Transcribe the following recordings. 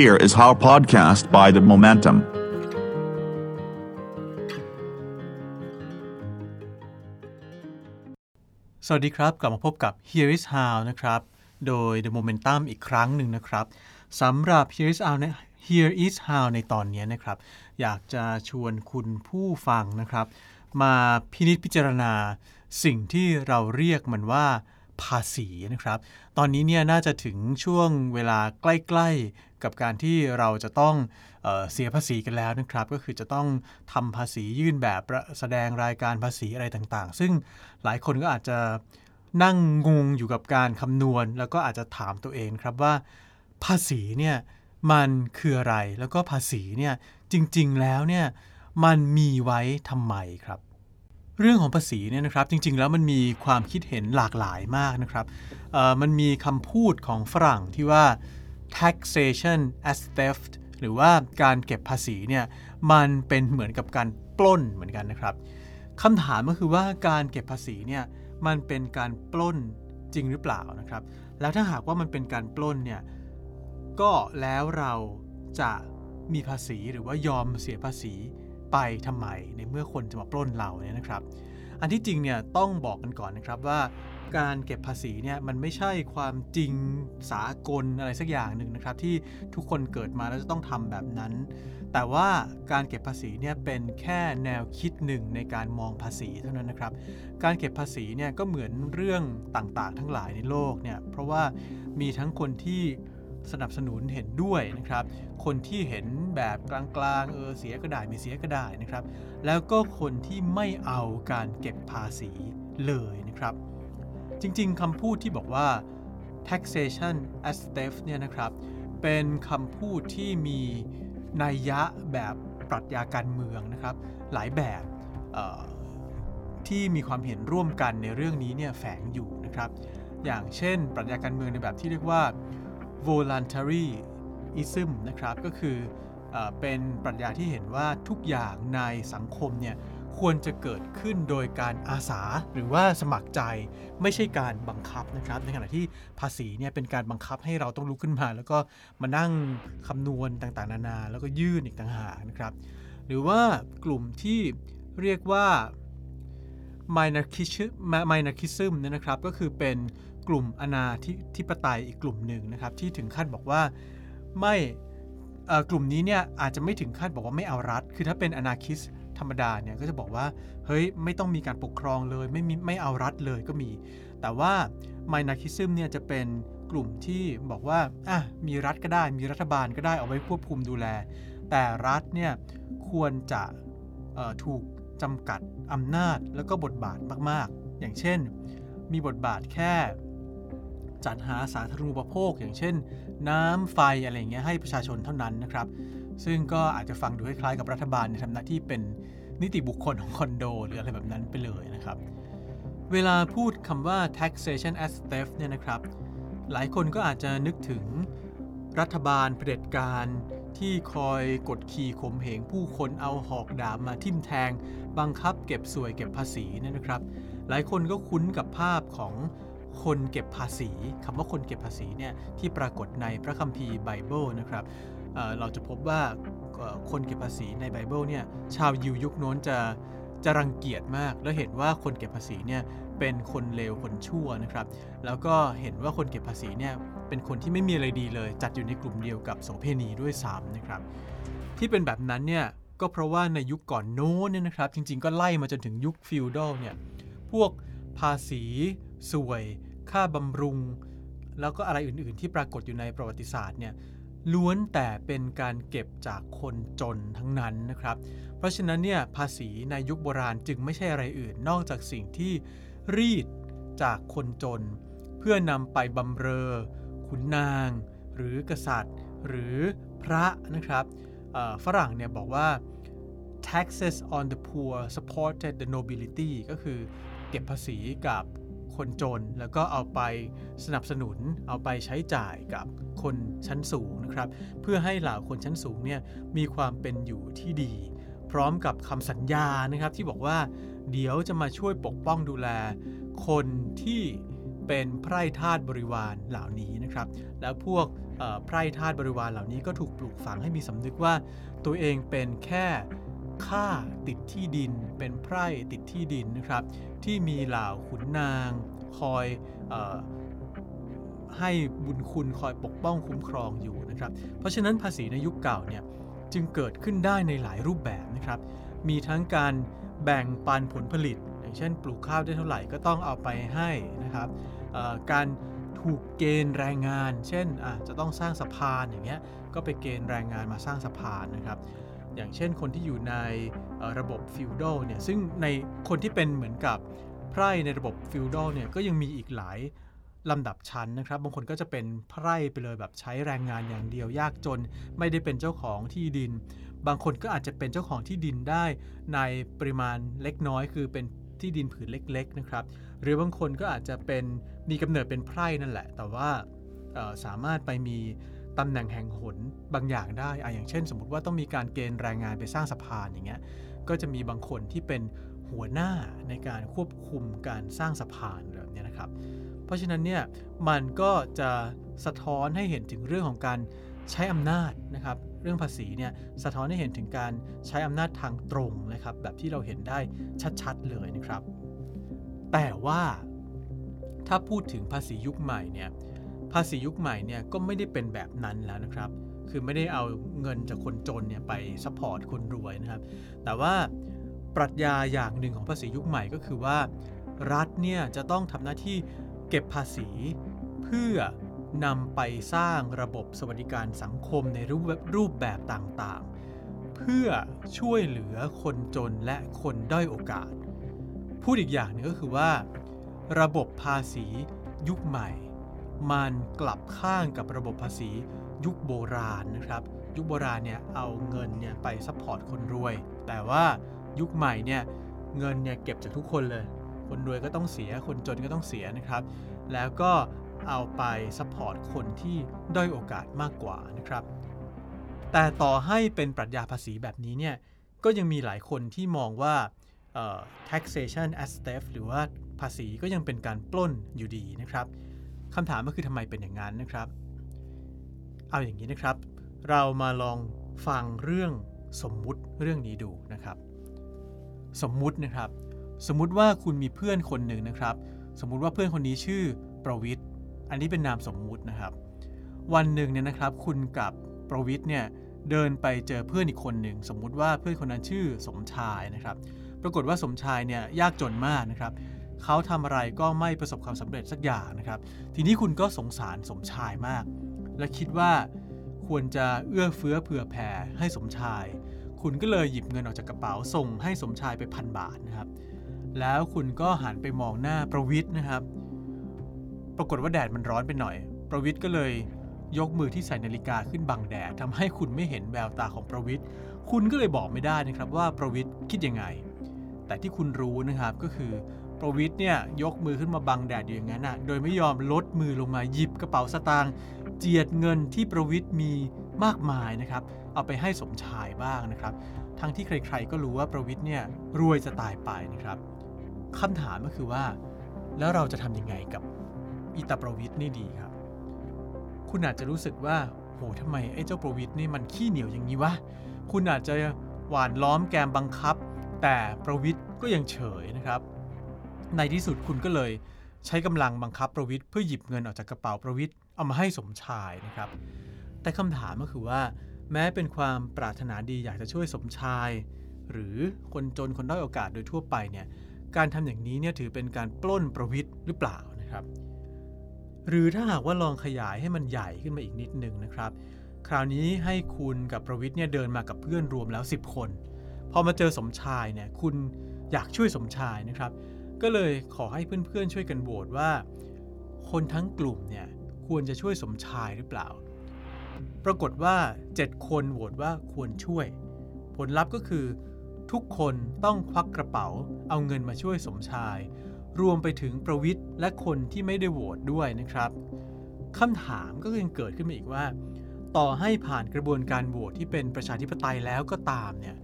Here is our podcast by The Momentum. สวัสดีครับ กลับมาพบกับ Here is How นะครับ โดย The Momentum อีกครั้งหนึ่งนะครับสำหรับ Here is How ใน Here is How ในตอนนี้นะครับ อยากจะชวนคุณผู้ฟังนะครับ มาพินิจพิจารณาสิ่งที่เราเรียกมันว่าภาษีนะครับ ตอนนี้เนี่ยน่าจะถึงช่วงเวลาใกล้ ๆ กับการที่เราจะต้องเออเสียภาษีกันแล้วนะครับ ก็คือจะต้องทำภาษียื่นแบบแสดงรายการภาษีอะไรต่างๆ ซึ่งหลายคนก็อาจจะนั่งงงอยู่กับการคำนวณ แล้วก็อาจจะถามตัวเองครับว่า ภาษีเนี่ยมันคืออะไรแล้วก็ภาษีเนี่ยจริงๆแล้วเนี่ยมันมีไว้ทำไมครับ เรื่องของภาษีเนี่ยนะครับจริงๆแล้วมันมีความคิดเห็นหลากหลายมากนะครับมันมีคำพูดของฝรั่งที่ว่า taxation as theft หรือว่าการเก็บภาษีเนี่ยมันเป็นเหมือนกับการปล้นเหมือนกันนะครับคำถามก็คือว่าการเก็บภาษีเนี่ยมันเป็นการปล้นจริงหรือเปล่านะครับ แล้วถ้าหากว่ามันเป็นการปล้นเนี่ยก็แล้วเราจะมีภาษีหรือว่ายอมเสียภาษีไปทำไมในเมื่อคนจะมาปล้นเราเนี่ยนะครับ อันที่จริงเนี่ยต้องบอกกันก่อนนะครับว่า การเก็บภาษีเนี่ยมันไม่ใช่ความจริงสากลอะไรสักอย่างหนึ่งนะครับที่ทุกคนเกิดมาแล้วจะต้องทำแบบนั้น แต่ว่าการเก็บภาษีเนี่ยเป็นแค่แนวคิดหนึ่งในการมองภาษีเท่านั้นนะครับ การเก็บภาษีเนี่ยก็เหมือนเรื่องต่างๆ ทั้งหลายในโลกเนี่ยเพราะว่ามีทั้งคนที่สนับสนุนเห็นด้วยนะครับ คนที่เห็นแบบกลางๆ เออเสียก็ได้ไม่เสียก็ได้นะครับ แล้วก็คนที่ไม่เอาการเก็บภาษีเลยนะครับ จริงๆคำพูดที่บอกว่า taxation as theft เนี่ยนะครับ เป็นคำพูดที่มีนัยยะแบบปรัชญาการเมืองนะครับ หลายแบบที่มีความเห็นร่วมกันในเรื่องนี้เนี่ยแฝงอยู่นะครับ อย่างเช่น ปรัชญาการเมืองในแบบที่เรียกว่า voluntaryism นะครับ ก็คือเออเป็นปรัชญาที่เห็นว่าทุกอย่างในสังคมเนี่ย ควรจะเกิดขึ้นโดยการอาสาหรือว่าสมัครใจไม่ใช่การบังคับนะครับ ในขณะที่ภาษีเนี่ยเป็นการบังคับให้เราต้องลุกขึ้นมา แล้วก็มานั่งคำนวณต่างๆ นานา แล้วก็ยื่นอีกต่างหากนะครับ หรือว่ากลุ่มที่เรียกว่า minarchism เนี่ยนะครับ ก็คือเป็นกลุ่มอนาธิปไตยอีกกลุ่มหนึ่งนะครับ ที่ถึงขั้นบอกว่าไม่กลุ่มนี้เนี่ยอาจจะไม่ถึงขั้นบอกว่าไม่เอารัฐ คือถ้าเป็นอนาคิส ธรรมดาเนี่ยก็จะบอกว่าเฮ้ยไม่ต้องมีการปกครองเลย ไม่มีไม่เอารัฐเลยก็มี แต่ว่า m i n a r c h i s m เนี่ยจะเป็นกลุ่มที่บอกว่าอะมีรัฐก็ได้ มีรัฐบาลก็ได้เอาไว้ควบคุมดูแล แต่รัฐเนี่ยควรจะถูกจำกัดอำนาจแล้วก็บทบาทมาก ๆ อย่างเช่น มีบทบาทแค่จัดหาสาธารณูปโภค อย่างเช่น น้ำไฟอะไรเงี้ยให้ประชาชนเท่านั้นนะครับ ซึ่งก็อาจจะฟังดูคล้ายๆกับรัฐบาลในทำหน้าที่เป็นนิติบุคคลของคอนโด หรืออะไรแบบนั้นไปเลยนะครับ เวลาพูดคำว่า taxation as theft เนี่ยนะครับ หลายคนก็อาจจะนึกถึงรัฐบาลเผด็จการที่คอยกดขี่ข่มเหงผู้คนเอาหอกดาบมาทิ่มแทง บังคับเก็บส่วยเก็บภาษีเนี่ยนะครับ หลายคนก็คุ้นกับภาพของคนเก็บภาษีคำว่าคนเก็บภาษีเนี่ยที่ปรากฏในพระคัมภีร์ไบเบิลนะครับ เราจะพบว่าคนเก็บภาษีในไบเบิลเนี่ยชาวยิวยุคโน้นจะจะรังเกียจมาก แล้วเห็นว่าคนเก็บภาษีเนี่ยเป็นคนเลวคนชั่วนะครับ แล้วก็เห็นว่าคนเก็บภาษีเนี่ยเป็นคนที่ไม่มีอะไรดีเลย จัดอยู่ในกลุ่มเดียวกับโสเพณีด้วยซ้ำนะครับ ที่เป็นแบบนั้นเนี่ยก็เพราะว่าในยุคก่อนโน้นเนี่ยนะครับ จริงๆ ก็ไล่มาจนถึงยุคฟิวดอลเนี่ยพวกภาษีสวย ค่าบำรุง แล้วก็อะไรอื่นๆ ที่ปรากฏอยู่ในประวัติศาสตร์เนี่ย ล้วนแต่เป็นการเก็บจากคนจนทั้งนั้นนะครับ เพราะฉะนั้นเนี่ยภาษีในยุคโบราณจึงไม่ใช่อะไรอื่น นอกจากสิ่งที่รีดจากคนจน เพื่อนำไปบำเรอ ขุนนาง หรือกษัตริย์ หรือพระนะครับฝรั่งเนี่ยบอกว่า taxes on the poor supported the nobility ก็คือเก็บภาษีกับ คนจน แล้วก็เอาไปสนับสนุน เอาไปใช้จ่ายกับคนชั้นสูงนะครับ เพื่อให้เหล่าคนชั้นสูงเนี่ยมีความเป็นอยู่ที่ดี พร้อมกับคำสัญญานะครับที่บอกว่า เดี๋ยวจะมาช่วยปกป้องดูแล คนที่เป็นไพร่ทาสบริวารเหล่านี้นะครับ แล้วพวกไพร่ทาสบริวารเหล่านี้ก็ถูกปลูกฝังให้มีสำนึกว่าตัวเองเป็นแค่ ข้าติดที่ดินเป็นไพร่ติดที่ดินนะครับ ที่มีเหล่าขุนนาง คอยอให้บุญคุณคอยปกป้องคุ้มครองอยู่นะครับ เพราะฉะนั้นภาษีในยุคเก่าเนี่ยจึงเกิดขึ้นได้ในหลายรูปแบบนะครับ มีทั้งการแบ่งปันผลผลิต อย่างเช่น ปลูกข้าวได้เท่าไหร่ก็ต้องเอาไปให้นะครับการถูกเกณฑ์แรงงาน เช่นจะต้องสร้างสะพานอย่างเงี้ยก็ไปเกณฑ์แรงงานมาสร้างสะพานนะครับ อย่างเช่นคนที่อยู่ในระบบ feudal เนี่ยซึ่งในคนที่เป็นเหมือนกับไพร่ในระบบ feudal เนี่ยก็ยังมีอีกหลายลำดับชั้นนะครับ บางคนก็จะเป็นไพร่ไปเลยแบบใช้แรงงานอย่างเดียวยากจน ไม่ได้เป็นเจ้าของที่ดิน บางคนก็อาจจะเป็นเจ้าของที่ดินได้ในปริมาณเล็กน้อย คือเป็นที่ดินผืนเล็กๆนะครับ หรือบางคนก็อาจจะเป็นมีกำเนิดเป็นไพร่นั่นแหละ แต่ว่าสามารถไปมี ตำแหน่งแห่งหนบางอย่างได้อะอย่างเช่น สมมติว่าต้องมีการเกณฑ์แรงงานไปสร้างสะพานอย่างเงี้ย ก็จะมีบางคนที่เป็นหัวหน้าในการควบคุมการสร้างสะพานแบบนี้นะครับ เพราะฉะนั้นเนี่ยมันก็จะสะท้อนให้เห็นถึงเรื่องของการใช้อำนาจนะครับ เรื่องภาษีเนี่ยสะท้อนให้เห็นถึงการใช้อำนาจทางตรงนะครับ แบบที่เราเห็นได้ชัดๆเลยนะครับ แต่ว่าถ้าพูดถึงภาษียุคใหม่เนี่ย ภาษียุคใหม่เนี่ยก็ไม่ได้เป็นแบบนั้นแล้วนะครับ คือไม่ได้เอาเงินจากคนจนเนี่ยไปsupport คนรวยนะครับ แต่ว่าปรัชญาอย่างหนึ่งของภาษียุคใหม่ก็คือว่า รัฐเนี่ยจะต้องทำหน้าที่เก็บภาษี เพื่อนำไปสร้างระบบสวัสดิการสังคมในรูปรูปแบบต่างๆ เพื่อช่วยเหลือคนจนและคนด้อยโอกาส พูดอีกอย่างนึงก็คือว่า ระบบภาษียุคใหม่ มันกลับข้างกับระบบภาษียุคโบราณนะครับ ยุคโบราณเนี่ยเอาเงินเนี่ยไป support คนรวย แต่ว่ายุคใหม่เนี่ยเงินเนี่ยเก็บจากทุกคนเลย คนรวยก็ต้องเสีย คนจนก็ต้องเสียนะครับ แล้วก็เอาไป support คนที่ด้อยโอกาสมากกว่านะครับ แต่ต่อให้เป็นปรัชญาภาษีแบบนี้เนี่ย ก็ยังมีหลายคนที่มองว่า taxation is theft หรือว่าภาษีก็ยังเป็นการปล้นอยู่ดีนะครับ คำถามก็คือทำไมเป็นอย่างนั้นนะครับ เอาอย่างนี้นะครับ เรามาลองฟังเรื่องสมมุติเรื่องนี้ดูนะครับ สมมุตินะครับ สมมุติว่าคุณมีเพื่อนคนหนึ่งนะครับ สมมุติว่าเพื่อนคนนี้ชื่อประวิทย์อันนี้เป็นนามสมมุตินะครับ วันหนึ่งเนี่ยนะครับ คุณกับประวิทย์เนี่ยเดินไปเจอเพื่อนอีกคนหนึ่งสมมุติว่าเพื่อนคนนั้นชื่อสมชายนะครับ ปรากฏว่าสมชายเนี่ยยากจนมากนะครับ เขาทำอะไรก็ไม่ประสบความสำเร็จสักอย่างนะครับ ทีนี้คุณก็สงสารสมชายมาก และคิดว่าควรจะเอื้อเฟื้อเผื่อแผ่ให้สมชาย คุณก็เลยหยิบเงินออกจากกระเป๋าส่งให้สมชายไปพันบาทนะครับ แล้วคุณก็หันไปมองหน้าประวิทย์นะครับ ปรากฏว่าแดดมันร้อนไปหน่อย ประวิทย์ก็เลยยกมือที่ใส่นาฬิกาขึ้นบังแดดทำให้คุณไม่เห็นแววตาของประวิทย์คุณก็เลยบอกไม่ได้นะครับว่าประวิทย์คิดยังไง แต่ที่คุณรู้นะครับก็คือ ประวิทย์เนี่ยยกมือขึ้นมาบังแดดอยู่อย่างนั้นนะโดยไม่ยอมลดมือลงมาหยิบกระเป๋าสตางค์เจียดเงินที่ประวิทย์มีมากมายนะครับ เอาไปให้สมชายบ้างนะครับ ทั้งที่ใครๆก็รู้ว่าประวิทย์เนี่ยรวยจะตายไปนะครับคำถามก็คือว่า แล้วเราจะทำยังไงกับอิตาประวิทย์นี่ดีครับ คุณอาจจะรู้สึกว่าโหทำไมไอ้เจ้าประวิทย์นี่มันขี้เหนียวอย่างนี้วะ คุณอาจจะหวานล้อมแกมบังคับ แต่ประวิทย์ก็ยังเฉยนะครับ ในที่สุดคุณก็เลยใช้กำลังบังคับประวิทย์เพื่อหยิบเงินออกจากกระเป๋าประวิทย์เอามาให้สมชายนะครับ แต่คำถามก็คือว่า แม้เป็นความปรารถนาดีอยากจะช่วยสมชาย หรือคนจนคนด้อยโอกาสโดยทั่วไปเนี่ยการทำอย่างนี้เนี่ยถือเป็นการปล้นประวิทย์หรือเปล่านะครับ หรือถ้าหากว่าลองขยายให้มันใหญ่ขึ้นมาอีกนิดนึงนะครับ คราวนี้ให้คุณกับประวิทย์เนี่ยเดินมากับเพื่อนรวมแล้ว 10 คน พอมาเจอสมชายเนี่ยคุณอยากช่วยสมชายนะครับ ก็เลยขอให้เพื่อนๆช่วยกันโหวตว่า คนทั้งกลุ่มเนี่ยควรจะช่วยสมชายหรือเปล่า ปรากฏว่า 7 คนโหวตว่าควรช่วย ผลลัพธ์ก็คือ ทุกคนต้องควักกระเป๋า เอาเงินมาช่วยสมชาย รวมไปถึงประวิทย์และคนที่ไม่ได้โหวตด้วยนะครับคำถามก็ยังเกิดขึ้นมาอีกว่า ต่อให้ผ่านกระบวนการโหวตที่เป็นประชาธิปไตยแล้วก็ตามเนี่ย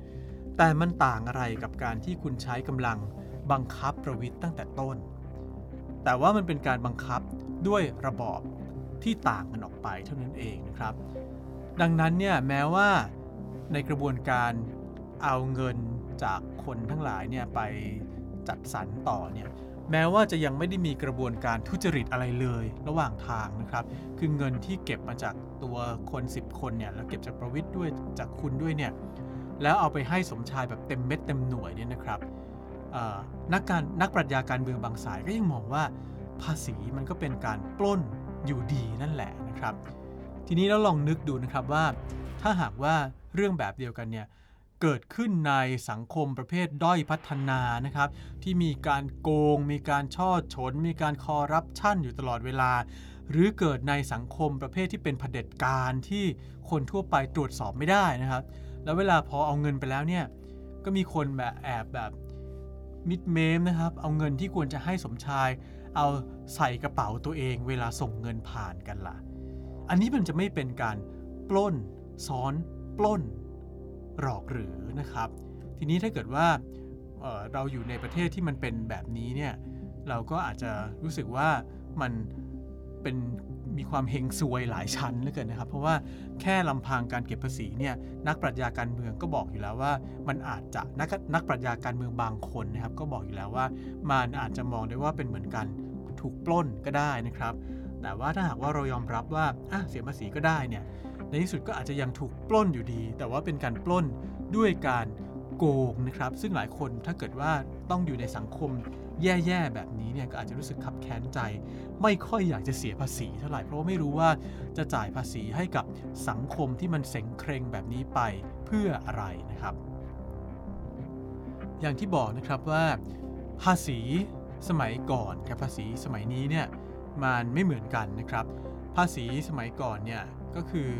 แต่มันต่างอะไรกับการที่คุณใช้กำลัง บังคับประวิทย์ตั้งแต่ต้น แต่ว่ามันเป็นการบังคับด้วยระบอบที่ต่างกันออกไปเท่านั้นเองนะครับ ดังนั้นเนี่ยแม้ว่าในกระบวนการเอาเงินจากคนทั้งหลายเนี่ยไปจัดสรรต่อเนี่ยแม้ว่าจะยังไม่ได้มีกระบวนการทุจริตอะไรเลยระหว่างทางนะครับ คือเงินที่เก็บมาจากตัวคน 10 คนเนี่ยแล้วเก็บจากประวิทย์ด้วยจากคุณด้วยเนี่ยแล้วเอาไปให้สมชายแบบเต็มเม็ดเต็มหน่วยเนี่ยนะครับ นักการนักปรัชญาการเมืองบางสายก็ยังมองว่าภาษีมันก็เป็นการปล้นอยู่ดีนั่นแหละนะครับ ทีนี้เราลองนึกดูนะครับว่า ถ้าหากว่าเรื่องแบบเดียวกันเนี่ยเกิดขึ้นในสังคมประเภทด้อยพัฒนานะครับ ที่มีการโกง มีการช่อฉน มีการคอร์รัปชันอยู่ตลอดเวลา หรือเกิดในสังคมประเภทที่เป็นเผด็จการที่คนทั่วไปตรวจสอบไม่ได้นะครับ แล้วเวลาพอเอาเงินไปแล้วเนี่ยก็มีคนแบบแอบแบบ มิดเมมนะครับ เอาเงินที่ควรจะให้สมชาย เอาใส่กระเป๋าตัวเอง เวลาส่งเงินผ่านกันละ่ะ อันนี้มันจะไม่เป็นการปล้น ซ้อนปล้น หลอกหรือนะครับ ทีนี้ถ้าเกิดว่าเเราอยู่ในประเทศที่มันเป็นแบบนี้เนี่ยเราก็อาจจะรู้สึกว่ามัน เป็นมีความเฮงซวยหลายชั้นเหลือเกินนะครับ เพราะว่าแค่ลำพังการเก็บภาษีเนี่ยนักปรัชญาการเมืองก็บอกอยู่แล้วว่า มันอาจจะนักนักปรัชญาการเมืองบางคนนะครับ ก็บอกอยู่แล้วว่า มันอาจจะมองได้ว่าเป็นเหมือนกันถูกปล้นก็ได้นะครับ แต่ว่าถ้าหากว่าเรายอมรับว่าอะเสียภาษีก็ได้เนี่ยในที่สุดก็อาจจะยังถูกปล้นอยู่ดี แต่ว่าเป็นการปล้นด้วยการโกงนะครับ ซึ่งหลายคนถ้าเกิดว่าต้องอยู่ในสังคม แย่ๆแบบนี้เนี่ยก็อาจจะรู้สึกขับแค้นใจ ไม่ค่อยอยากจะเสียภาษีเท่าไหร่เพราะว่าไม่รู้ว่าจะจ่ายภาษีให้กับสังคมที่มันเสงเครงแบบนี้ไปเพื่ออะไรนะครับ อย่างที่บอกนะครับว่า ภาษีสมัยก่อนกับภาษีสมัยนี้เนี่ยมันไม่เหมือนกันนะครับ ภาษีสมัยก่อนเนี่ยก็คือ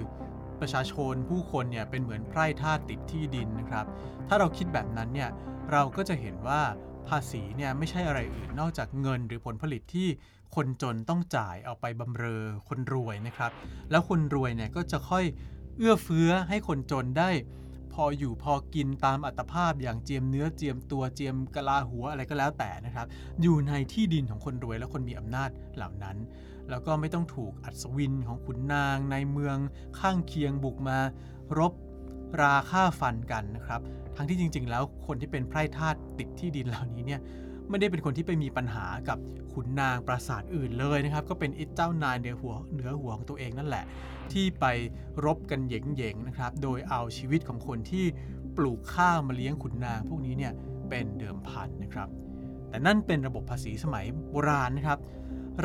ประชาชนผู้คนเนี่ยเป็นเหมือนไพร่ท่าติดที่ดินนะครับ ถ้าเราคิดแบบนั้นเนี่ยเราก็จะเห็นว่า ภาษีเนี่ยไม่ใช่อะไรอื่นนอกจากเงินหรือผลผลิตที่คนจนต้องจ่ายเอาไปบำเรอคนรวยนะครับ แล้วคนรวยเนี่ยก็จะค่อยเอื้อเฟื้อให้คนจนได้ พออยู่พอกินตามอัตภาพอย่างเจียมเนื้อเจียมตัวเจียมกะลาหัวอะไรก็แล้วแต่นะครับ อยู่ในที่ดินของคนรวยและคนมีอำนาจเหล่านั้น แล้วก็ไม่ต้องถูกอัศวินของขุนนางในเมืองข้างเคียงบุกมารบราฆ่าฟันกันนะครับ ทั้งที่จริง ๆ แล้วคนที่เป็นไพร่ทาสติดที่ดินเหล่านี้เนี่ยไม่ได้เป็นคนที่ไปมีปัญหากับขุนนางปราสาทอื่นเลยนะครับ ก็เป็นไอิเจ้านายเหนือหัวเหนือหัวของตัวเองนั่นแหละ ที่ไปรบกันเหย่งๆนะครับ โดยเอาชีวิตของคนที่ปลูกข้าวมาเลี้ยงขุนนาง พวกนี้เนี่ยเป็นเดิมพันนะครับ แต่นั่นเป็นระบบภาษีสมัยโบราณนะครับ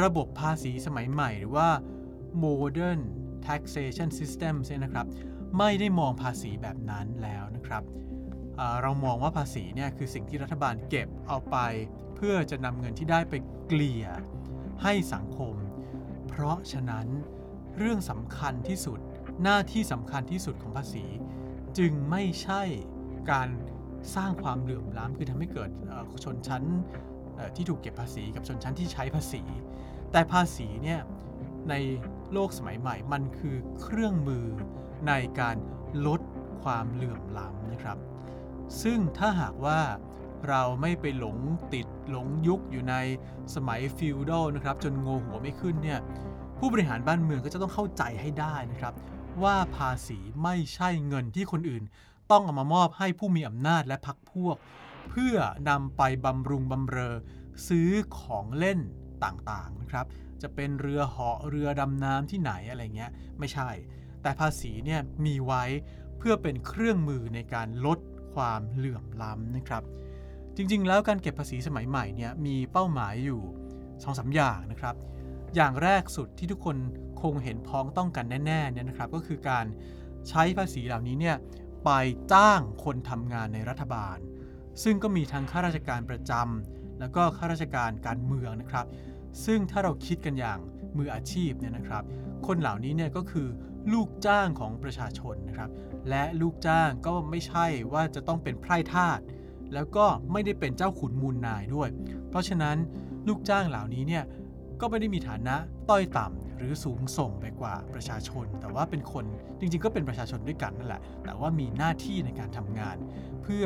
ระบบภาษีสมัยใหม่หรือว่า modern taxation system ใช่นะครับ ไม่ได้มองภาษีแบบนั้นแล้วนะครับ เรามองว่าภาษีเนี่ยคือสิ่งที่รัฐบาลเก็บเอาไป เพื่อจะนำเงินที่ได้ไปเกลี่ยให้สังคม เพราะฉะนั้นเรื่องสำคัญที่สุดหน้าที่สำคัญที่สุดของภาษี จึงไม่ใช่การสร้างความเหลื่อมล้ำคือทำให้เกิดชนชั้นที่ถูกเก็บภาษีกับชนชั้นที่ใช้ภาษี แต่ภาษีเนี่ยในโลกสมัยใหม่มันคือเครื่องมือในการลดความเหลื่อมล้ำนะครับ ซึ่งถ้าหากว่าเราไม่ไปหลงติดหลงยุคอยู่ในสมัยฟิวดอลนะครับจนงงหัวไม่ขึ้นเนี่ยผู้บริหารบ้านเมืองก็จะต้องเข้าใจให้ได้นะครับ ว่าภาษีไม่ใช่เงินที่คนอื่น ต้องเอามามอบให้ผู้มีอำนาจและพรรคพวก เพื่อนำไปบำรุงบำเรอ ซื้อของเล่นต่างๆนะครับจะเป็นเรือเหาะเรือดำน้ำที่ไหนอะไรเงี้ยไม่ใช่ แต่ภาษีเนี่ยมีไว้เพื่อเป็นเครื่องมือในการลด ความเหลื่อมล้ำนะครับ จริงๆ แล้วการเก็บภาษีสมัยใหม่เนี่ยมีเป้าหมายอยู่2อสอย่างนะครับ อย่างแรกสุดที่ทุกคนคงเห็นพ้องต้องกันแน่ๆเนี่ยนะครับ ก็คือการใช้ภาษีเหล่านี้เนี่ยไปจ้างคนทำงานในรัฐบาล ซึ่งก็มีทั้งข้าราชการประจำแล้วก็ข้าราชการการเมืองนะครับ ซึ่งถ้าเราคิดกันอย่างมืออาชีพเนี่ยนะครับ คนเหล่านี้เนี่ยก็คือลูกจ้างของประชาชนนะครับ และลูกจ้างก็ไม่ใช่ว่าจะต้องเป็นไพร่ทาสแล้วก็ไม่ได้เป็นเจ้าขุนมูลนายด้วย เพราะฉะนั้นลูกจ้างเหล่านี้เนี่ยก็ไม่ได้มีฐานะต้อยต่ำหรือสูงส่งไปกว่าประชาชน แต่ว่าเป็นคนจริง ๆ ก็เป็นประชาชนด้วยกันนั่นแหละ แต่ว่ามีหน้าที่ในการทำงาน เพื่อ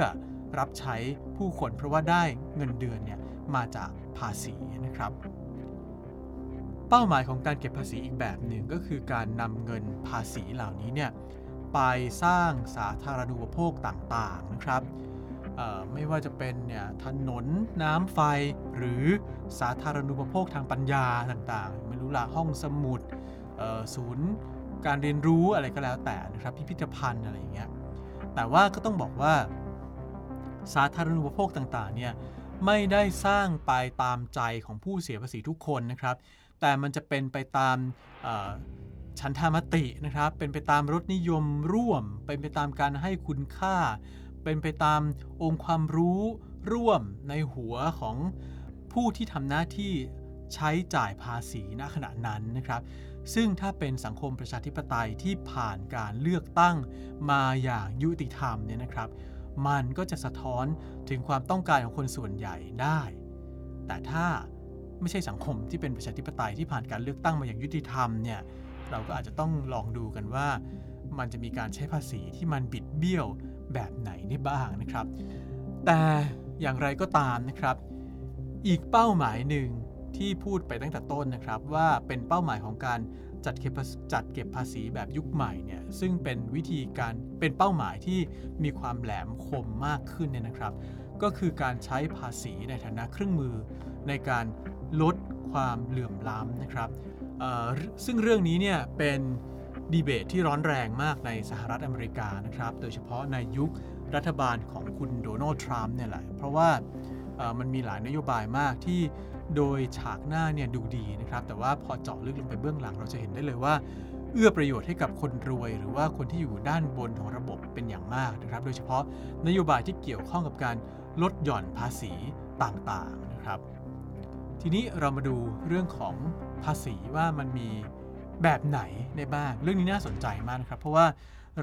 รับใช้ผู้คนเพราะว่าได้เงินเดือนเนี่ยมาจากภาษีนะครับ เป้าหมายของการเก็บภาษีอีกแบบหนึ่งก็คือการนำเงินภาษีเหล่านี้เนี่ยไปสร้างสาธารณูปโภคต่างๆนะครับไม่ว่าจะเป็นเนี่ยถนนน้ำไฟหรือสาธารณูปโภคทางปัญญาต่างๆ ไม่รู้ละห้องสมุดศูนย์การเรียนรู้อะไรก็แล้วแต่นะครับพิพิธภัณฑ์อะไรอย่างเงี้ยแต่ว่าก็ต้องบอกว่า สาธารณูปโภคต่างๆเนี่ยไม่ได้สร้างไปตามใจของผู้เสียภาษีทุกคนนะครับ แต่มันจะเป็นไปตามฉันทามตินะครับ เป็นไปตามรสนิยมร่วม เป็นไปตามการให้คุณค่า เป็นไปตามองค์ความรู้ร่วมในหัวของผู้ที่ทำหน้าที่ใช้จ่ายภาษีณขณะนั้นนะครับ ซึ่งถ้าเป็นสังคมประชาธิปไตยที่ผ่านการเลือกตั้งมาอย่างยุติธรรมเนี่ยนะครับ มันก็จะสะท้อนถึงความต้องการของคนส่วนใหญ่ได้ แต่ถ้า ไม่ใช่สังคมที่เป็นประชาธิปไตยที่ผ่านการเลือกตั้งมาอย่างยุติธรรมเนี่ยเราก็อาจจะต้องลองดูกันว่า มันจะมีการใช้ภาษีที่มันบิดเบี้ยวแบบไหนได้บ้างนะครับ แต่อย่างไรก็ตามนะครับ อีกเป้าหมายหนึ่งที่พูดไปตั้งแต่ต้นนะครับ ว่าเป็นเป้าหมายของการจัดเก็บจัดเก็บภาษีแบบยุคใหม่เนี่ยซึ่งเป็นวิธีการเป็นเป้าหมายที่มีความแหลมคมมากขึ้นเนี่ยนะครับ ก็คือการใช้ภาษีในฐานะเครื่องมือในการ ลดความเหลื่อมล้ำนะครับซึ่งเรื่องนี้เนี่ยเป็นดีเบตที่ร้อนแรงมากในสหรัฐอเมริกานะครับ โดยเฉพาะในยุครัฐบาลของคุณโดนัลด์ทรัมป์เนี่ยแหละ เพราะว่ามันมีหลายนโยบายมากที่โดยฉากหน้าเนี่ยดูดีนะครับ แต่ว่าพอเจาะลึกลงไปเบื้องหลังเราจะเห็นได้เลยว่า เอื้อประโยชน์ให้กับคนรวย หรือว่าคนที่อยู่ด้านบนของระบบเป็นอย่างมากนะครับ โดยเฉพาะนโยบายที่เกี่ยวข้องกับการลดหย่อนภาษีต่างๆนะครับ ทีนี้เรามาดูเรื่องของภาษีว่ามันมีแบบไหนในบ้าง เรื่องนี้น่าสนใจมากนะครับ เพราะว่า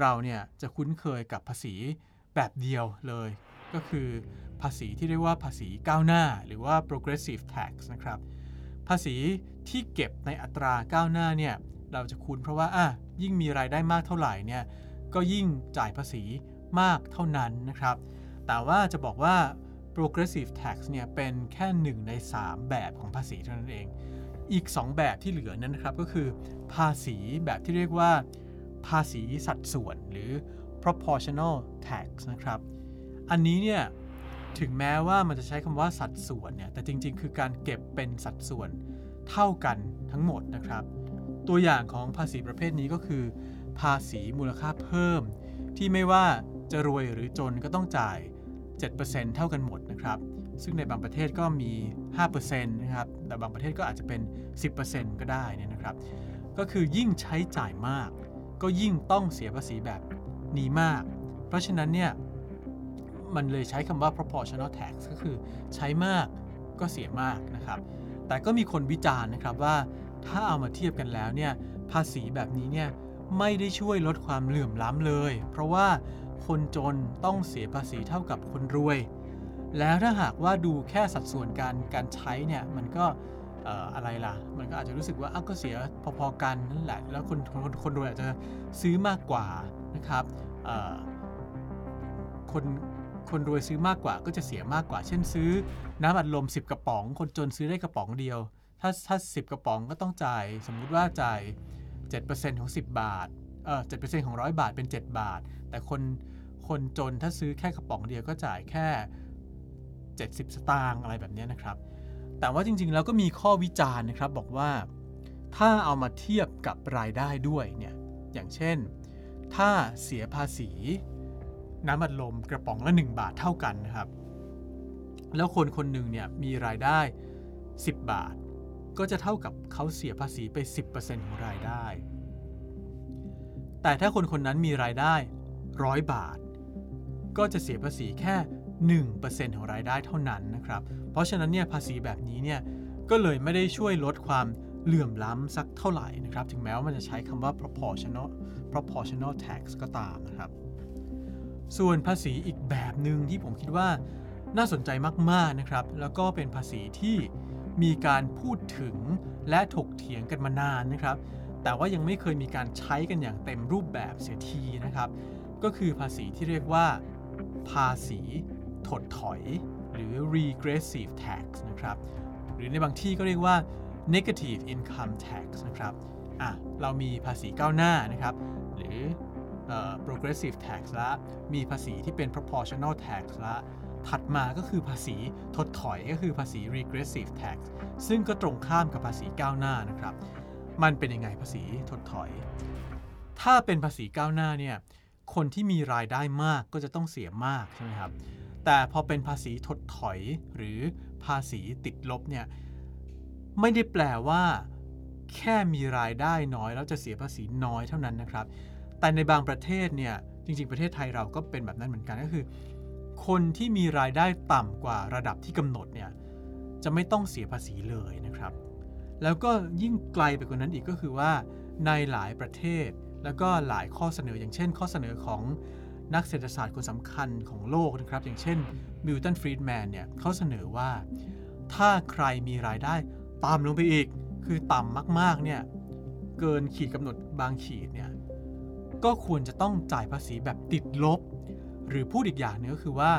เราเนี่ยจะคุ้นเคยกับภาษีแบบเดียวเลย ก็คือภาษีที่เรียกว่าภาษีก้าวหน้า หรือว่า progressive tax นะครับ ภาษีที่เก็บในอัตราก้าวหน้าเนี่ยเราจะคุ้นเพราะว่าอะยิ่งมีรายได้มากเท่าไหร่เนี่ยก็ยิ่งจ่ายภาษีมากเท่านั้นนะครับ แต่ว่าจะบอกว่า progressive tax เนี่ยเป็นแค่หนึ่งใน 3 แบบของภาษีเท่านั้นเอง อีก 2 แบบที่เหลือนั้นนะครับก็คือภาษีแบบที่เรียกว่า ภาษีสัดส่วนหรือ proportional tax นะครับ อันนี้เนี่ยถึงแม้ว่ามันจะใช้คำว่าสัดส่วนเนี่ยแต่จริงๆ คือการเก็บเป็นสัดส่วนเท่ากันทั้งหมดนะครับ ตัวอย่างของภาษีประเภทนี้ก็คือ ภาษีมูลค่าเพิ่ม ที่ไม่ว่าจะรวยหรือจนก็ต้องจ่าย 7%เท่ากันหมดนะครับ ซึ่งในบางประเทศก็มี 5%นะครับ แต่บางประเทศก็อาจจะเป็น 10%ก็ได้นี่นะครับ ก็คือยิ่งใช้จ่ายมาก ก็ยิ่งต้องเสียภาษีแบบนี้มาก เพราะฉะนั้นเนี่ย มันเลยใช้คำว่า proportional tax ก็คือใช้มากก็เสียมากนะครับ แต่ก็มีคนวิจารณ์นะครับว่าถ้าเอามาเทียบกันแล้วเนี่ยภาษีแบบนี้เนี่ยไม่ได้ช่วยลดความเหลื่อมล้ำเลย เพราะว่า คนจนต้องเสียภาษีเท่ากับคนรวย แล้วถ้าหากว่าดูแค่สัดส่วนการการใช้เนี่ยมันก็อะไรล่ะ มันก็อาจจะรู้สึกว่าอ้าก็เสียพอๆกันนั่นแหละ แล้วคนคนคนรวยอาจจะซื้อมากกว่านะครับคนคนรวยซื้อมากกว่าก็จะเสียมากกว่า เช่นซื้อน้ำอัดลม 10 กระป๋อง คนจนซื้อได้กระป๋องเดียว ถ้าถ้า 10 กระป๋องก็ต้องจ่าย สมมุติว่าจ่าย 7%ของ 10 บาท เออ7%ของ100บาทเป็น 7 บาท แต่คนคนจนถ้าซื้อแค่กระป๋องเดียวก็จ่ายแค่ 70 สตางค์อะไรแบบนี้นะครับ แต่ว่าจริงๆแล้วก็มีข้อวิจารณ์นะครับบอกว่าถ้าเอามาเทียบกับรายได้ด้วยเนี่ยอย่างเช่น ถ้าเสียภาษี น้ำอัดลมกระป๋องละ 1 บาทเท่ากันนะครับ แล้วคนคนหนึ่งเนี่ยมีรายได้ 10 บาท ก็จะเท่ากับเขาเสียภาษีไป 10%ของรายได้ แต่ถ้าคนคนนั้นมีรายได้100บาท ก็จะเสียภาษีแค่ 1%ของรายได้เท่านั้นนะครับ เพราะฉะนั้นเนี่ยภาษีแบบนี้เนี่ยก็เลยไม่ได้ช่วยลดความเหลื่อมล้ำสักเท่าไหร่นะครับ ถึงแม้ว่ามันจะใช้คำว่า proportional proportional tax ก็ตามนะครับ ส่วนภาษีอีกแบบหนึ่งที่ผมคิดว่าน่าสนใจมากๆนะครับ แล้วก็เป็นภาษีที่มีการพูดถึงและถกเถียงกันมานานนะครับ แต่ว่ายังไม่เคยมีการใช้กันอย่างเต็มรูปแบบเสียทีนะครับ ก็คือภาษีที่เรียกว่า ภาษีถดถอยหรือ regressive tax นะครับ หรือในบางที่ก็เรียกว่า negative income tax นะครับอะเรามีภาษีก้าวหน้านะครับ หรือ progressive tax ละ มีภาษีที่เป็น proportional tax ละ ถัดมาก็คือภาษีถดถอยก็คือภาษี regressive tax ซึ่งก็ตรงข้ามกับภาษีก้าวหน้านะครับ มันเป็นยังไงภาษีถดถอย ถ้าเป็นภาษีก้าวหน้าเนี่ยคนที่มีรายได้มากก็จะต้องเสียมากใช่ไหมครับ แต่พอเป็นภาษีถดถอยหรือภาษีติดลบเนี่ยไม่ได้แปลว่า แค่มีรายได้น้อยแล้วจะเสียภาษีน้อยเท่านั้นนะครับ แต่ในบางประเทศเนี่ยจริง ๆ ประเทศไทยเราก็เป็นแบบนั้นเหมือนกันก็คือ คนที่มีรายได้ต่ำกว่าระดับที่กำหนดเนี่ยจะไม่ต้องเสียภาษีเลยนะครับ แล้วก็ยิ่งไกลไปกว่านั้นอีกก็คือว่า ในหลายประเทศ แล้วก็หลายข้อเสนออย่างเช่น ข้อเสนอของนักเศรษฐศาสตร์คนสำคัญของโลกนะครับ อย่างเช่นมิลตันฟรีดแมนเนี่ยเขาเสนอว่า ถ้าใครมีรายได้ต่ำลงไปอีก คือต่ำมากๆเนี่ยเกินขีดกำหนดบางขีดเนี่ยก็ควรจะต้องจ่ายภาษีแบบติดลบ หรือพูดอีกอย่างนึงก็คือว่า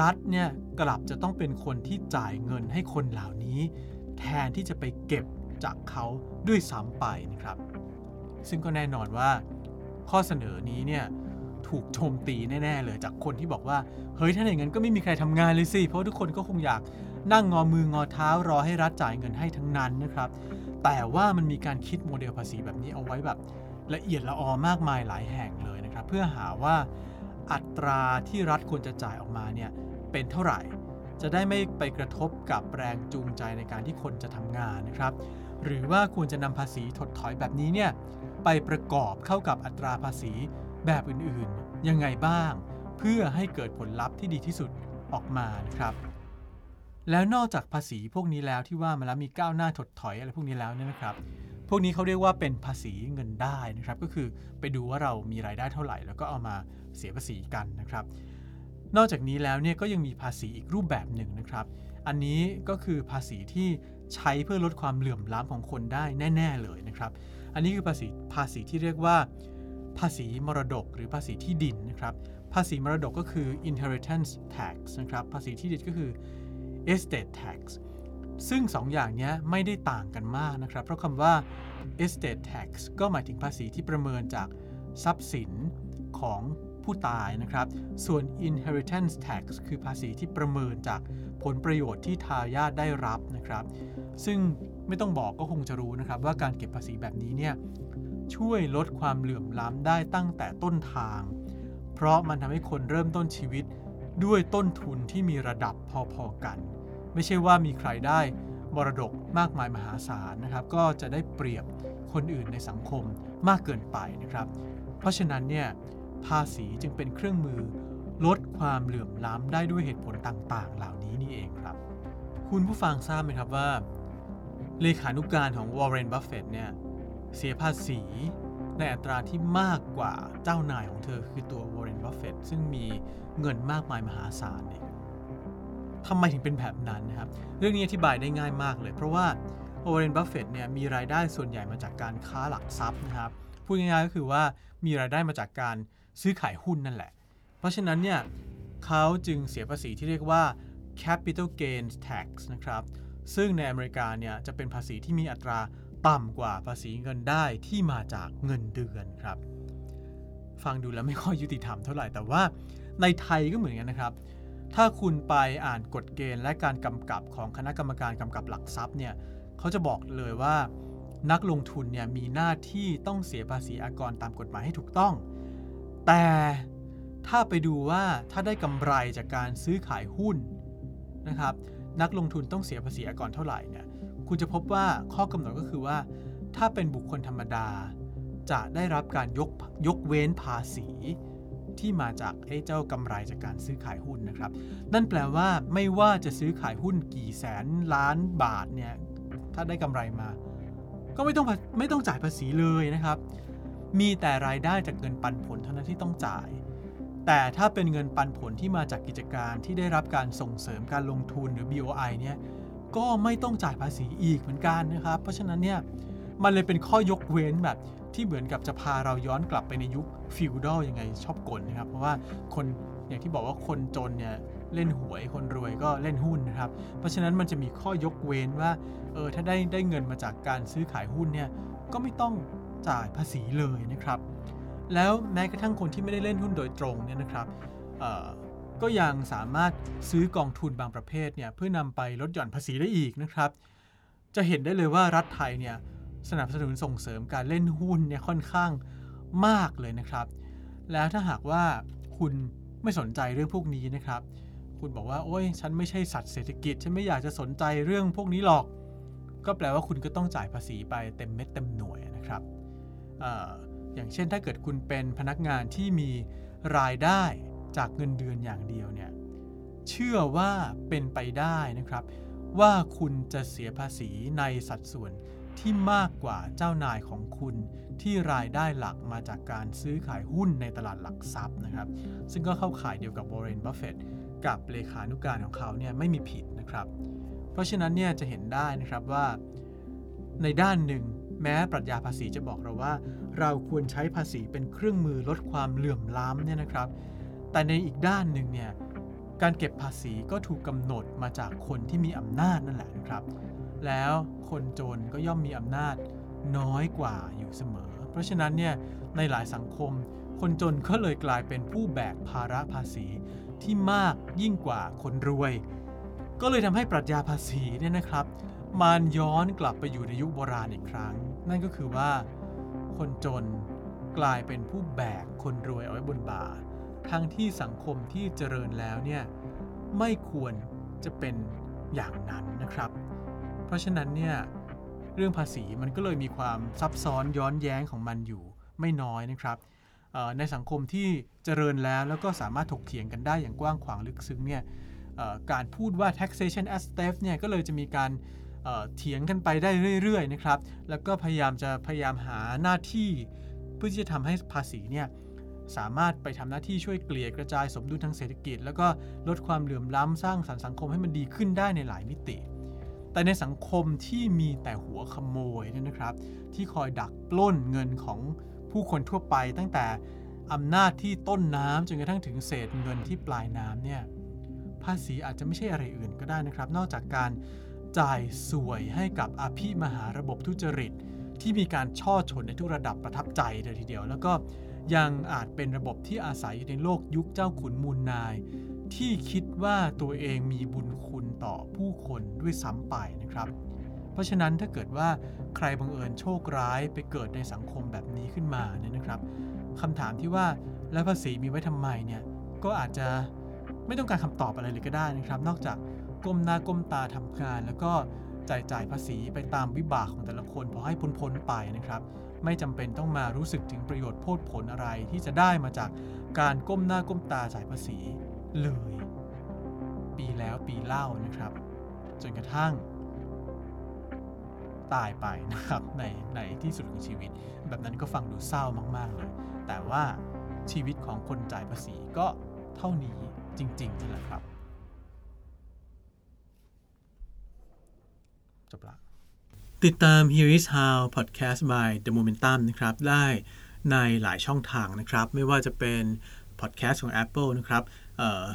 รัฐเนี่ยกลับจะต้องเป็นคนที่จ่ายเงินให้คนเหล่านี้ แทนที่จะไปเก็บจากเขาด้วยซ้ำไปนะครับ ซึ่งก็แน่นอนว่า ข้อเสนอนี้เนี่ยถูกโจมตีแน่ๆเลยจากคนที่บอกว่า เฮ้ยถ้าอย่างนั้นก็ไม่มีใครทำงานเลยสิ เพราะทุกคนก็คงอยากนั่งงอมืองอเท้ารอให้รัฐจ่ายเงินให้ทั้งนั้นนะครับ แต่ว่ามันมีการคิดโมเดลภาษีแบบนี้เอาไว้แบบละเอียดละออมากมายหลายแห่งเลยนะครับ เพื่อหาว่าอัตราที่รัฐควรจะจ่ายออกมาเนี่ยเป็นเท่าไหร่ จะได้ไม่ไปกระทบกับแรงจูงใจในการที่คนจะทำงานนะครับ หรือว่าควรจะนำภาษีถดถอยแบบนี้เนี่ยไปประกอบเข้ากับอัตราภาษีแบบอื่นๆ ยังไงบ้าง เพื่อให้เกิดผลลัพธ์ที่ดีที่สุดออกมานะครับ แล้วนอกจากภาษีพวกนี้แล้วที่ว่ามาแล้วมีก้าวหน้าถดถอยอะไรพวกนี้แล้วเนี่ยนะครับพวกนี้เขาเรียกว่าเป็นภาษีเงินได้นะครับ ก็คือไปดูว่าเรามีรายได้เท่าไหร่ แล้วก็เอามาเสียภาษีกันนะครับ นอกจากนี้แล้วเนี่ยก็ยังมีภาษีอีกรูปแบบหนึ่งนะครับ อันนี้ก็คือภาษีที่ใช้เพื่อลดความเหลื่อมล้ำของคนได้แน่ ๆเลยนะครับ อันนี้คือภาษีภาษีที่เรียกว่า ภาษีมรดกหรือภาษีที่ดินนะครับ ภาษีมรดกก็คือ inheritance tax นะครับ ภาษีที่ดินก็คือ estate tax ซึ่ง2ออย่างนี้ไม่ได้ต่างกันมากนะครับ เพราะคำว่า estate tax ก็หมายถึงภาษีที่ประเมินจากทรัพย์สินของ ผู้ตายนะครับ ส่วน inheritance tax คือภาษีที่ประเมินจากผลประโยชน์ที่ทายาทได้รับนะครับ ซึ่งไม่ต้องบอกก็คงจะรู้นะครับ ว่าการเก็บภาษีแบบนี้เนี่ยช่วยลดความเหลื่อมล้ำได้ตั้งแต่ต้นทาง เพราะมันทำให้คนเริ่มต้นชีวิตด้วยต้นทุนที่มีระดับพอๆกัน ไม่ใช่ว่ามีใครได้มรดกมากมายมหาศาลนะครับ ก็จะได้เปรียบคนอื่นในสังคมมากเกินไปนะครับ เพราะฉะนั้นเนี่ย ภาษีจึงเป็นเครื่องมือ ลดความเหลื่อมล้ำได้ด้วยเหตุผลต่างๆ เหล่านี้นี่เองครับ คุณผู้ฟังทราบไหมครับว่า เลขานุการของวอร์เรน บัฟเฟตเนี่ย เสียภาษีในอัตราที่มากกว่าเจ้านายของเธอคือตัววอร์เรน บัฟเฟตซึ่งมีเงินมากมายมหาศาลเนี่ยทำไมถึงเป็นแบบนั้นนะครับ เรื่องนี้อธิบายได้ง่ายมากเลย เพราะว่าวอร์เรนบัฟเฟตเนี่ยมีรายได้ส่วนใหญ่มาจากการค้าหลักทรัพย์นะครับ พูดง่ายๆก็คือว่ามีรายได้มาจากการ ซื้อขายหุ้นนั่นแหละ เพราะฉะนั้นเนี่ยเขาจึงเสียภาษีที่เรียกว่า capital gains tax นะครับ ซึ่งในอเมริกาเนี่ยจะเป็นภาษีที่มีอัตราต่ำกว่าภาษีเงินได้ที่มาจากเงินเดือนครับ ฟังดูแล้วไม่ค่อยยุติธรรมเท่าไหร่ แต่ว่าในไทยก็เหมือนกันนะครับ ถ้าคุณไปอ่านกฎเกณฑ์และการกำกับของคณะกรรมการกำกับหลักทรัพย์เนี่ยเขาจะบอกเลยว่านักลงทุนเนี่ยมีหน้าที่ต้องเสียภาษีอากรตามกฎหมายให้ถูกต้อง แต่ถ้าไปดูว่าถ้าได้กำไรจากการซื้อขายหุ้นนะครับนักลงทุนต้องเสียภาษีอากรเท่าไหร่เนี่ยคุณจะพบว่าข้อกำหนดก็คือว่า ถ้าเป็นบุคคลธรรมดา จะได้รับการยกยกเว้นภาษีที่มาจากไอ้เจ้ากำไรจากการซื้อขายหุ้นนะครับ นั่นแปลว่าไม่ว่าจะซื้อขายหุ้นกี่แสนล้านบาทเนี่ยถ้าได้กำไรมา ก็ไม่ต้องไม่ต้องจ่ายภาษีเลยนะครับ มีแต่รายได้จากเงินปันผลเท่านั้นที่ต้องจ่าย แต่ถ้าเป็นเงินปันผลที่มาจากกิจการที่ได้รับการส่งเสริมการลงทุนหรือ BOI เนี่ยก็ไม่ต้องจ่ายภาษีอีกเหมือนกันนะครับ เพราะฉะนั้นเนี่ยมันเลยเป็นข้อยกเว้นแบบที่เหมือนกับจะพาเราย้อนกลับไปในยุคฟิวดอลยังไงชอบกลนะครับ เพราะว่าคนอย่างที่บอกว่าคนจนเนี่ยเล่นหวยคนรวยก็เล่นหุ้นนะครับ เพราะฉะนั้นมันจะมีข้อยกเว้นว่าเออถ้าได้ได้เงินมาจากการซื้อขายหุ้นเนี่ยก็ไม่ต้อง จ่ายภาษีเลยนะครับ แล้วแม้กระทั่งคนที่ไม่ได้เล่นหุ้นโดยตรงเนี่ยนะครับก็ยังสามารถซื้อกองทุนบางประเภทเนี่ยเพื่อนำไปลดหย่อนภาษีได้อีกนะครับ จะเห็นได้เลยว่ารัฐไทยเนี่ยสนับสนุนส่งเสริมการเล่นหุ้นเนี่ยค่อนข้างมากเลยนะครับ แล้วถ้าหากว่าคุณไม่สนใจเรื่องพวกนี้นะครับ คุณบอกว่าโอ้ยฉันไม่ใช่สัตว์เศรษฐกิจ ฉันไม่อยากจะสนใจเรื่องพวกนี้หรอก ก็แปลว่าคุณก็ต้องจ่ายภาษีไปเต็มเม็ดเต็มหน่วยนะครับ อย่างเช่นถ้าเกิดคุณเป็นพนักงานที่มีรายได้จากเงินเดือนอย่างเดียวเนี่ยเชื่อว่าเป็นไปได้นะครับ ว่าคุณจะเสียภาษีในสัดส่วนที่มากกว่าเจ้านายของคุณที่รายได้หลักมาจากการซื้อขายหุ้นในตลาดหลักทรัพย์นะครับ ซึ่งก็เข้าข่ายเดียวกับวอร์เรนบัฟเฟตกับเลขานุการของเขาเนี่ยไม่มีผิดนะครับ เพราะฉะนั้นเนี่ยจะเห็นได้นะครับว่าในด้านหนึ่ง แม้ปรัชญาภาษีจะบอกเราว่า เราควรใช้ภาษีเป็นเครื่องมือลดความเหลื่อมล้ำเนี่ยนะครับ แต่ในอีกด้านหนึ่งเนี่ยการเก็บภาษีก็ถูกกำหนดมาจากคนที่มีอำนาจนั่นแหละนะครับ แล้วคนจนก็ย่อมมีอำนาจน้อยกว่าอยู่เสมอ เพราะฉะนั้นเนี่ยในหลายสังคม คนจนก็เลยกลายเป็นผู้แบกภาระภาษีที่มากยิ่งกว่าคนรวย ก็เลยทำให้ปรัชญาภาษีเนี่ยนะครับ มันย้อนกลับไปอยู่ในยุคโบราณอีกครั้ง นั่นก็คือว่าคนจนกลายเป็นผู้แบกคนรวยเอาไว้บนบ่า ทั้งที่สังคมที่เจริญแล้วเนี่ยไม่ควรจะเป็นอย่างนั้นนะครับ เพราะฉะนั้นเนี่ยเรื่องภาษีมันก็เลยมีความซับซ้อนย้อนแย้งของมันอยู่ไม่น้อยนะครับ ในสังคมที่เจริญแล้วแล้วก็สามารถถกเถียงกันได้อย่างกว้างขวางลึกซึ้งเนี่ยการพูดว่า taxation as theft เนี่ยก็เลยจะมีการ เถียงกันไปได้เรื่อยๆนะครับ แล้วก็พยายามจะพยายามหาหน้าที่ เพื่อที่จะทำให้ภาษีเนี่ยสามารถไปทำหน้าที่ช่วยเกลี่ยกระจายสมดุลทางเศรษฐกิจ แล้วก็ลดความเหลื่อมล้ำสร้างสรรค์สังคมให้มันดีขึ้นได้ในหลายมิติ แต่ในสังคมที่มีแต่หัวขโมยเนี่ยนะครับ ที่คอยดักปล้นเงินของผู้คนทั่วไป ตั้งแต่อำนาจที่ต้นน้ำจนกระทั่งถึงเศษเงินที่ปลายน้ำเนี่ยภาษีอาจจะไม่ใช่อะไรอื่นก็ได้นะครับ นอกจากการ จ่ายสวยให้กับอภิมหาระบบทุจริต ที่มีการช่อชนในทุกระดับประทับใจเลยทีเดียว แล้วก็ยังอาจเป็นระบบที่อาศัยอยู่ในโลกยุคเจ้าขุนมูลนาย ที่คิดว่าตัวเองมีบุญคุณต่อผู้คนด้วยซ้ำไปนะครับ เพราะฉะนั้นถ้าเกิดว่าใครบังเอิญโชคร้ายไปเกิดในสังคมแบบนี้ขึ้นมาเนี่ยนะครับคำถามที่ว่าแล้วภาษีมีไว้ทำไมเนี่ยก็อาจจะไม่ต้องการคำตอบอะไรเลยก็ได้นะครับ นอกจาก ก้มหน้าก้มตาทำงานแล้วก็จ่ายจ่ายภาษีไปตามวิบากของแต่ละคนพอให้พ้นพ้นไปนะครับ ไม่จำเป็นต้องมารู้สึกถึงประโยชน์โพดผลอะไรที่จะได้มาจากการก้มหน้าก้มตาจ่ายภาษีเลย ปีแล้วปีเล่านะครับ จนกระทั่ง ตายไปนะครับในในที่สุดของชีวิต แบบนั้นก็ฟังดูเศร้ามาก ๆ เลย แต่ว่าชีวิตของคนจ่ายภาษีก็เท่านี้จริงๆนั่แหละครับ จบละ ติดตาม Here is How Podcast by The Momentum นะครับ ได้ในหลายช่องทางนะครับ ไม่ว่าจะเป็น podcast ของ Apple นะครับ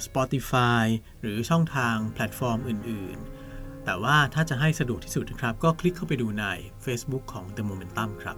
Spotify หรือช่องทางแพลตฟอร์มอื่น ๆ แต่ว่าถ้าจะให้สะดวกที่สุดนะครับ ก็คลิกเข้าไปดูใน Facebook ของ The Momentum ครับ